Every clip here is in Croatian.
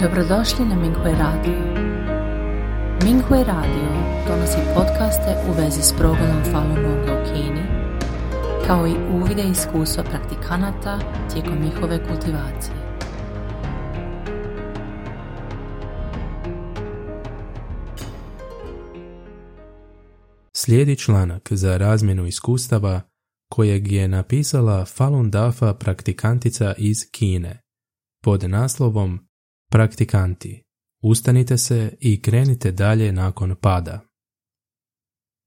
Dobrodošli na Minghui Radio. Minghui Radio donosi podcaste u vezi s progledom Falun Gonga u Kini, kao i uvide iskustva praktikanata tijekom njihove kultivacije. Slijedi članak za razmjenu iskustava kojeg je napisala Falun Dafa praktikantica iz Kine pod naslovom Praktikanti, ustanite se i krenite dalje nakon pada.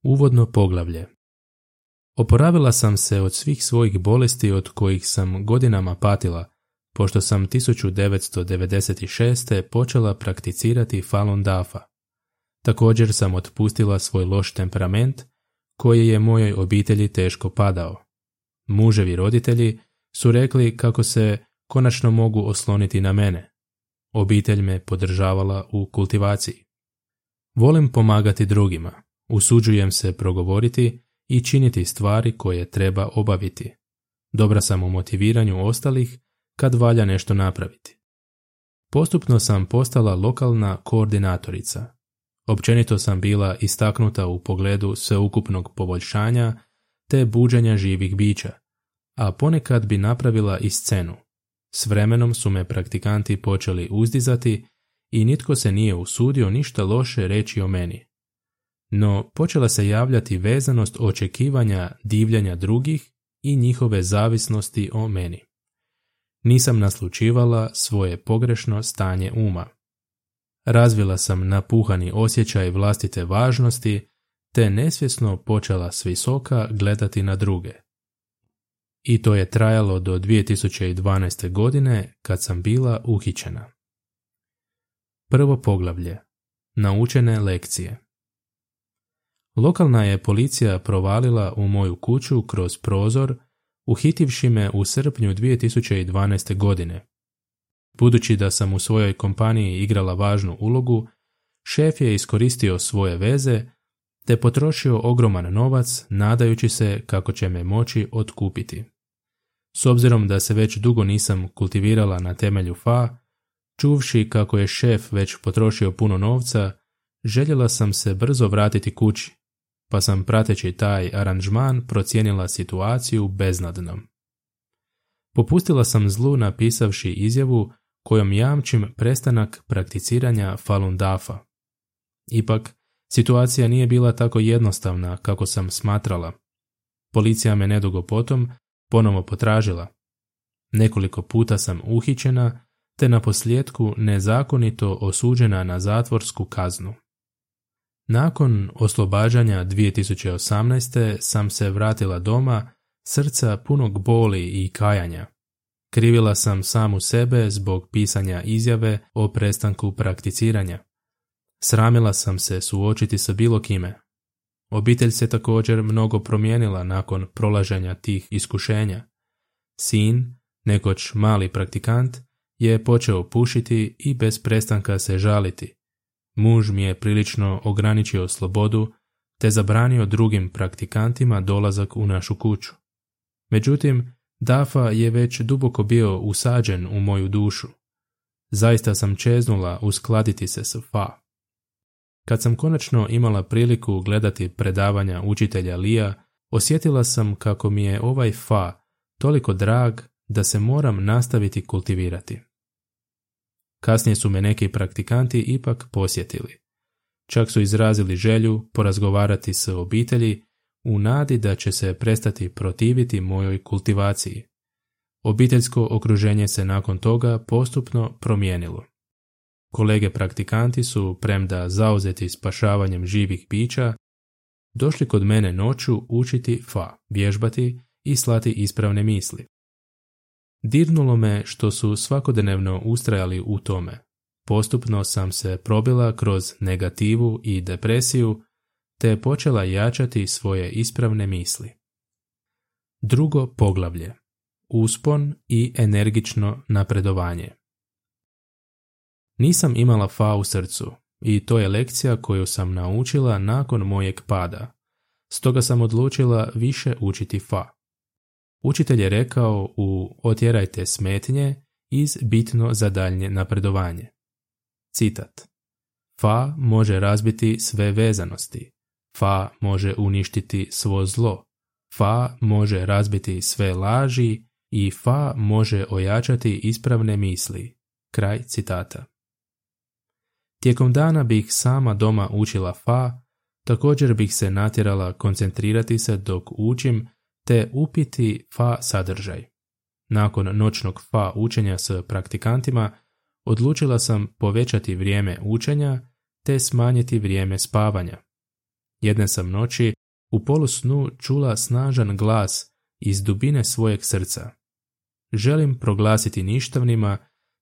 Uvodno poglavlje Oporavila sam se od svih svojih bolesti od kojih sam godinama patila, pošto sam 1996. počela prakticirati Falun Dafa. Također sam otpustila svoj loš temperament koji je mojoj obitelji teško padao. Muževi roditelji su rekli kako se konačno mogu osloniti na mene. Obitelj me podržavala u kultivaciji. Volim pomagati drugima, usuđujem se progovoriti i činiti stvari koje treba obaviti. Dobra sam u motiviranju ostalih kad valja nešto napraviti. Postupno sam postala lokalna koordinatorica. Općenito sam bila istaknuta u pogledu sveukupnog poboljšanja te buđenja živih bića, a ponekad bi napravila i scenu. S vremenom su me praktikanti počeli uzdizati i nitko se nije usudio ništa loše reći o meni. No počela se javljati vezanost očekivanja divljanja drugih i njihove zavisnosti o meni. Nisam naslučivala svoje pogrešno stanje uma. Razvila sam napuhani osjećaj vlastite važnosti, te nesvjesno počela s visoka gledati na druge. I to je trajalo do 2012. godine kad sam bila uhićena. Prvo poglavlje. Naučene lekcije. Lokalna je policija provalila u moju kuću kroz prozor, uhitivši me u srpnju 2012. godine. Budući da sam u svojoj kompaniji igrala važnu ulogu, šef je iskoristio svoje veze te potrošio ogroman novac nadajući se kako će me moći otkupiti. S obzirom da se već dugo nisam kultivirala na temelju fa, čuvši kako je šef već potrošio puno novca, željela sam se brzo vratiti kući, pa sam prateći taj aranžman procijenila situaciju beznadnom. Popustila sam zlu napisavši izjavu kojom jamčim prestanak prakticiranja Falun Dafa. Ipak, situacija nije bila tako jednostavna kako sam smatrala. Policija me nedugo potom ponovo potražila. Nekoliko puta sam uhićena, te na posljedku nezakonito osuđena na zatvorsku kaznu. Nakon oslobađanja 2018. sam se vratila doma, srca punog boli i kajanja. Krivila sam samu sebe zbog pisanja izjave o prestanku prakticiranja. Sramila sam se suočiti sa bilo kime. Obitelj se također mnogo promijenila nakon prolaženja tih iskušenja. Sin, nekoć mali praktikant, je počeo pušiti i bez prestanka se žaliti. Muž mi je prilično ograničio slobodu te zabranio drugim praktikantima dolazak u našu kuću. Međutim, Dafa je već duboko bio usađen u moju dušu. Zaista sam čeznula uskladiti se s Fa. Kad sam konačno imala priliku gledati predavanja učitelja Lija, osjetila sam kako mi je ovaj Fa toliko drag da se moram nastaviti kultivirati. Kasnije su me neki praktikanti ipak posjetili. Čak su izrazili želju porazgovarati s obitelji u nadi da će se prestati protiviti mojoj kultivaciji. Obiteljsko okruženje se nakon toga postupno promijenilo. Kolege praktikanti su, premda zauzeti spašavanjem živih bića, došli kod mene noću učiti fa, vježbati i slati ispravne misli. Dirnulo me što su svakodnevno ustrajali u tome. Postupno sam se probila kroz negativu i depresiju te počela jačati svoje ispravne misli. Drugo poglavlje. Uspon i energično napredovanje. Nisam imala fa u srcu i to je lekcija koju sam naučila nakon mojeg pada. Stoga sam odlučila više učiti fa. Učitelj je rekao u Otjerajte smetnje iz bitno za daljnje napredovanje. Citat. Fa može razbiti sve vezanosti. Fa može uništiti svo zlo. Fa može razbiti sve laži i Fa može ojačati ispravne misli. Kraj citata. Tijekom dana bih sama doma učila Fa, također bih se natjerala koncentrirati se dok učim te upiti Fa sadržaj. Nakon noćnog Fa učenja s praktikantima, odlučila sam povećati vrijeme učenja te smanjiti vrijeme spavanja. Jedne sam noći u polusnu čula snažan glas iz dubine svojeg srca. Želim proglasiti ništavnima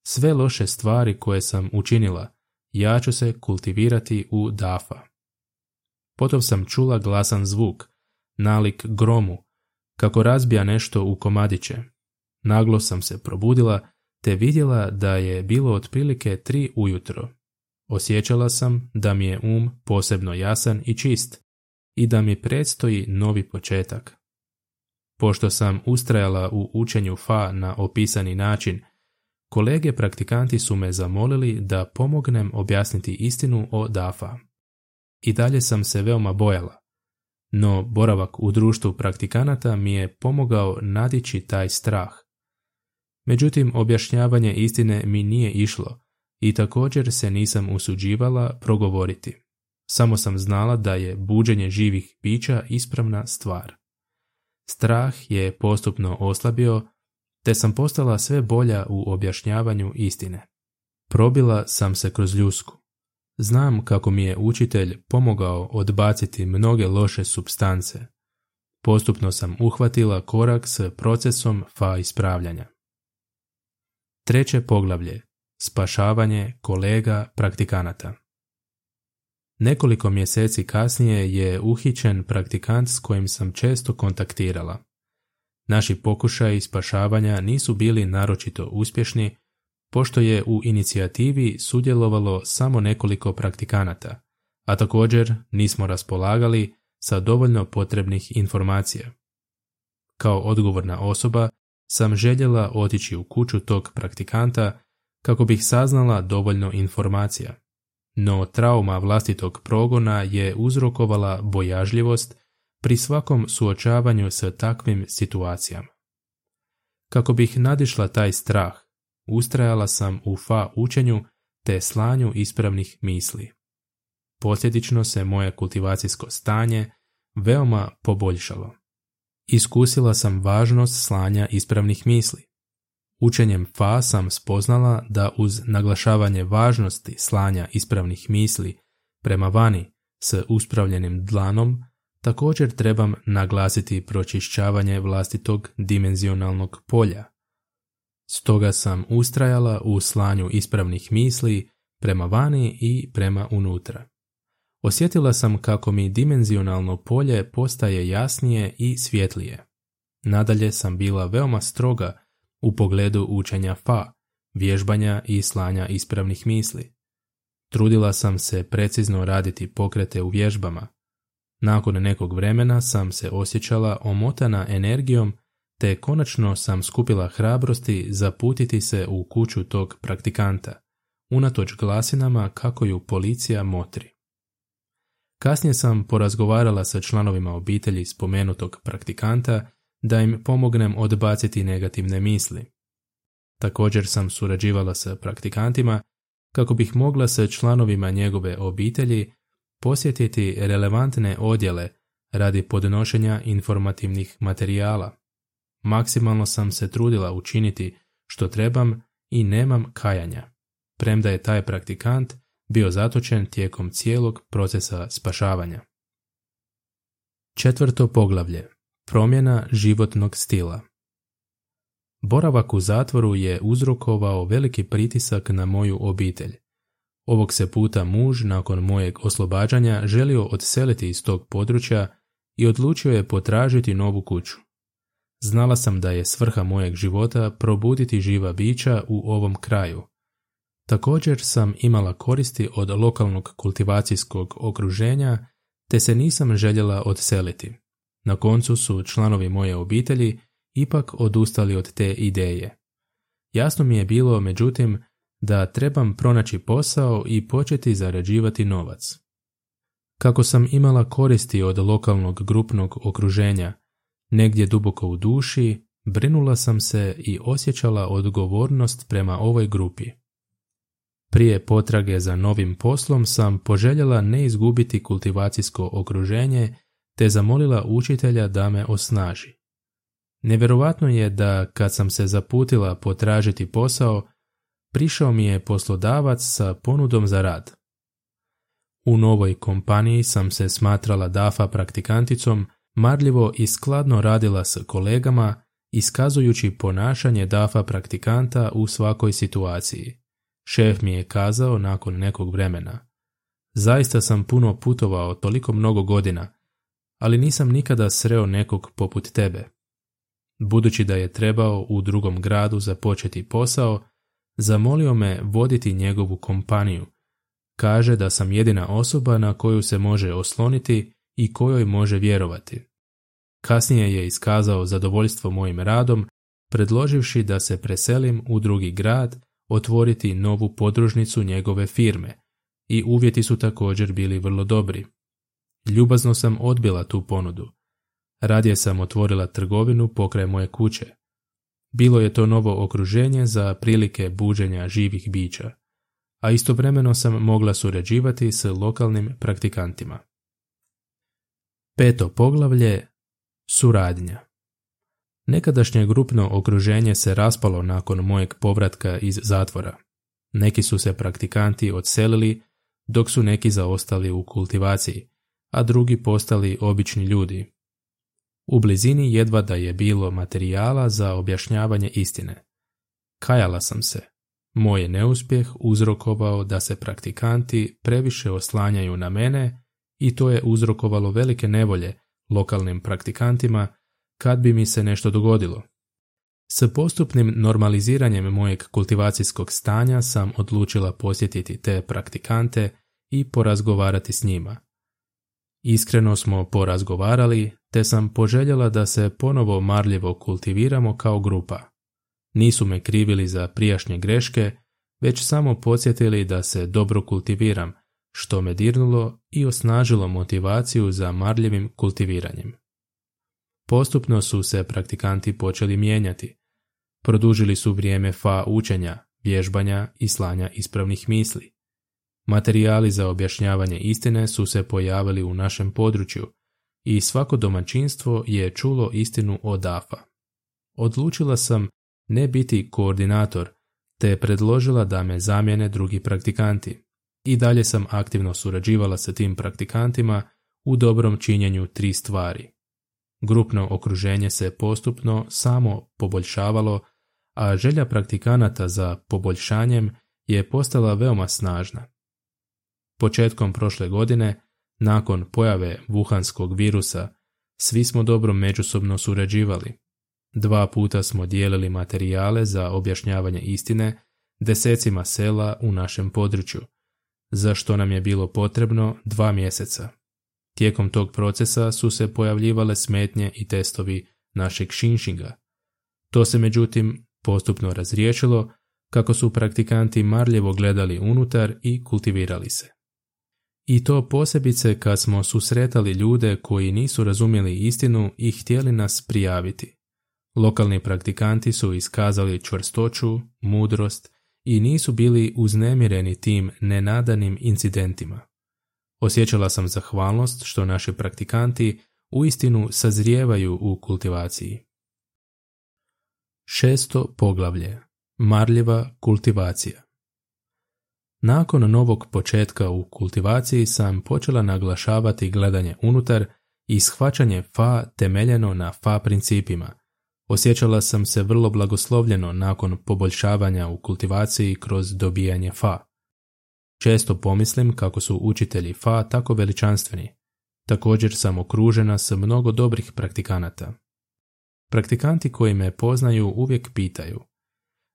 sve loše stvari koje sam učinila, ja ću se kultivirati u dafa. Potom sam čula glasan zvuk, nalik gromu, kako razbija nešto u komadiće. Naglo sam se probudila te vidjela da je bilo otprilike tri ujutro. Osjećala sam da mi je um posebno jasan i čist i da mi predstoji novi početak. Pošto sam ustrajala u učenju fa na opisani način, kolege praktikanti su me zamolili da pomognem objasniti istinu o dafa. I dalje sam se veoma bojala, no boravak u društvu praktikanata mi je pomogao nadići taj strah. Međutim, objašnjavanje istine mi nije išlo i također se nisam usuđivala progovoriti. Samo sam znala da je buđenje živih bića ispravna stvar. Strah je postupno oslabio, te sam postala sve bolja u objašnjavanju istine. Probila sam se kroz ljusku. Znam kako mi je učitelj pomogao odbaciti mnoge loše substance. Postupno sam uhvatila korak s procesom fa ispravljanja. Treće poglavlje. Spašavanje kolega praktikanata. Nekoliko mjeseci kasnije je uhićen praktikant s kojim sam često kontaktirala. Naši pokušaji spašavanja nisu bili naročito uspješni, pošto je u inicijativi sudjelovalo samo nekoliko praktikanata, a također nismo raspolagali sa dovoljno potrebnih informacija. Kao odgovorna osoba sam željela otići u kuću tog praktikanta kako bih saznala dovoljno informacija no trauma vlastitog progona je uzrokovala bojažljivost pri svakom suočavanju sa takvim situacijama. Kako bih nadišla taj strah, ustrajala sam u fa učenju te slanju ispravnih misli. Posljedično se moje kultivacijsko stanje veoma poboljšalo. Iskusila sam važnost slanja ispravnih misli. Učenjem Fa sam spoznala da uz naglašavanje važnosti slanja ispravnih misli prema vani s uspravljenim dlanom, također trebam naglasiti pročišćavanje vlastitog dimenzionalnog polja. Stoga sam ustrajala u slanju ispravnih misli prema vani i prema unutra. Osjetila sam kako mi dimenzionalno polje postaje jasnije i svjetlije. Nadalje sam bila veoma stroga u pogledu učenja fa, vježbanja i slanja ispravnih misli. Trudila sam se precizno raditi pokrete u vježbama. Nakon nekog vremena sam se osjećala omotana energijom te konačno sam skupila hrabrosti zaputiti se u kuću tog praktikanta, unatoč glasinama kako ju policija motri. Kasnije sam porazgovarala sa članovima obitelji spomenutog praktikanta da im pomognem odbaciti negativne misli. Također sam surađivala sa praktikantima kako bih mogla sa članovima njegove obitelji posjetiti relevantne odjele radi podnošenja informativnih materijala. Maksimalno sam se trudila učiniti što trebam i nemam kajanja, premda je taj praktikant bio zatočen tijekom cijelog procesa spašavanja. Četvrto poglavlje Promjena životnog stila Boravak u zatvoru je uzrokovao veliki pritisak na moju obitelj. Ovog se puta muž nakon mojeg oslobađanja želio odseliti iz tog područja i odlučio je potražiti novu kuću. Znala sam da je svrha mojeg života probuditi živa bića u ovom kraju. Također sam imala koristi od lokalnog kultivacijskog okruženja, te se nisam željela odseliti. Na koncu su članovi moje obitelji ipak odustali od te ideje. Jasno mi je bilo, međutim, da trebam pronaći posao i početi zarađivati novac. Kako sam imala koristi od lokalnog grupnog okruženja, negdje duboko u duši, brinula sam se i osjećala odgovornost prema ovoj grupi. Prije potrage za novim poslom sam poželjela ne izgubiti kultivacijsko okruženje te zamolila učitelja da me osnaži. Nevjerovatno je da kad sam se zaputila potražiti posao, prišao mi je poslodavac sa ponudom za rad. U novoj kompaniji sam se smatrala DAFA praktikanticom, marljivo i skladno radila s kolegama, iskazujući ponašanje DAFA praktikanta u svakoj situaciji. Šef mi je kazao nakon nekog vremena. Zaista sam puno putovao toliko mnogo godina, ali nisam nikada sreo nekog poput tebe. Budući da je trebao u drugom gradu započeti posao, zamolio me voditi njegovu kompaniju. Kaže da sam jedina osoba na koju se može osloniti i kojoj može vjerovati. Kasnije je iskazao zadovoljstvo mojim radom, predloživši da se preselim u drugi grad, otvoriti novu podružnicu njegove firme i uvjeti su također bili vrlo dobri. Ljubazno sam odbila tu ponudu. Radije sam otvorila trgovinu pokraj moje kuće. Bilo je to novo okruženje za prilike buđenja živih bića, a istovremeno sam mogla surađivati s lokalnim praktikantima. Peto poglavlje Suradnja Nekadašnje grupno okruženje se raspalo nakon mojeg povratka iz zatvora. Neki su se praktikanti odselili, dok su neki zaostali u kultivaciji, a drugi postali obični ljudi. U blizini jedva da je bilo materijala za objašnjavanje istine. Kajala sam se. Moj je neuspjeh uzrokovao da se praktikanti previše oslanjaju na mene i to je uzrokovalo velike nevolje lokalnim praktikantima kad bi mi se nešto dogodilo. S postupnim normaliziranjem mojeg kultivacijskog stanja sam odlučila posjetiti te praktikante i porazgovarati s njima. Iskreno smo porazgovarali, te sam poželjela da se ponovo marljivo kultiviramo kao grupa. Nisu me krivili za prijašnje greške, već samo podsjetili da se dobro kultiviram, što me dirnulo i osnažilo motivaciju za marljivim kultiviranjem. Postupno su se praktikanti počeli mijenjati. Produžili su vrijeme fa učenja, vježbanja i slanja ispravnih misli. Materijali za objašnjavanje istine su se pojavili u našem području i svako domaćinstvo je čulo istinu od DAFA. Odlučila sam ne biti koordinator, te predložila da me zamijene drugi praktikanti. I dalje sam aktivno surađivala sa tim praktikantima u dobrom činjenju tri stvari. Grupno okruženje se postupno samo poboljšavalo, a želja praktikanata za poboljšanjem je postala veoma snažna. Početkom prošle godine, nakon pojave vuhanskog virusa, svi smo dobro međusobno surađivali. Dva puta smo dijelili materijale za objašnjavanje istine desecima sela u našem području, za što nam je bilo potrebno dva mjeseca. Tijekom tog procesa su se pojavljivale smetnje i testovi našeg šinšinga. To se međutim postupno razriješilo kako su praktikanti marljivo gledali unutar i kultivirali se. I to posebice kad smo susretali ljude koji nisu razumjeli istinu i htjeli nas prijaviti. Lokalni praktikanti su iskazali čvrstoću, mudrost i nisu bili uznemireni tim nenadanim incidentima. Osjećala sam zahvalnost što naši praktikanti uistinu sazrijevaju u kultivaciji. Šesto poglavlje. Marljiva kultivacija. Nakon novog početka u kultivaciji sam počela naglašavati gledanje unutar i shvaćanje fa temeljeno na fa principima. Osjećala sam se vrlo blagoslovljeno nakon poboljšavanja u kultivaciji kroz dobijanje fa. Često pomislim kako su učitelji Fa tako veličanstveni. Također sam okružena s mnogo dobrih praktikanata. Praktikanti koji me poznaju uvijek pitaju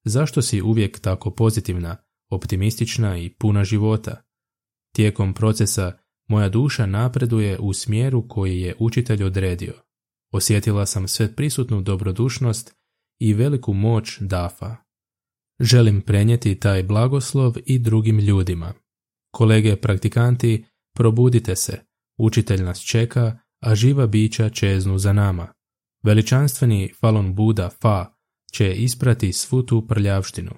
zašto si uvijek tako pozitivna, optimistična i puna života? Tijekom procesa moja duša napreduje u smjeru koji je učitelj odredio. Osjetila sam sve prisutnu dobrodušnost i veliku moć dafa. Želim prenijeti taj blagoslov i drugim ljudima. Kolege praktikanti, probudite se, učitelj nas čeka, a živa bića čeznu za nama. Veličanstveni Falun Buda Fa će isprati svu tu prljavštinu,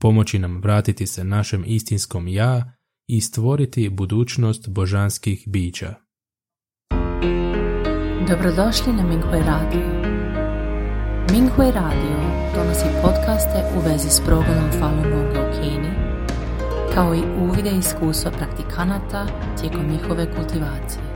pomoći nam vratiti se našem istinskom ja i stvoriti budućnost božanskih bića. Dobrodošli na Minghui Radio. Minghui Radio donosi podcaste u vezi s progledom Falun Gonga u Kini, kao i uvide iskustva praktikanata tijekom njihove kultivacije.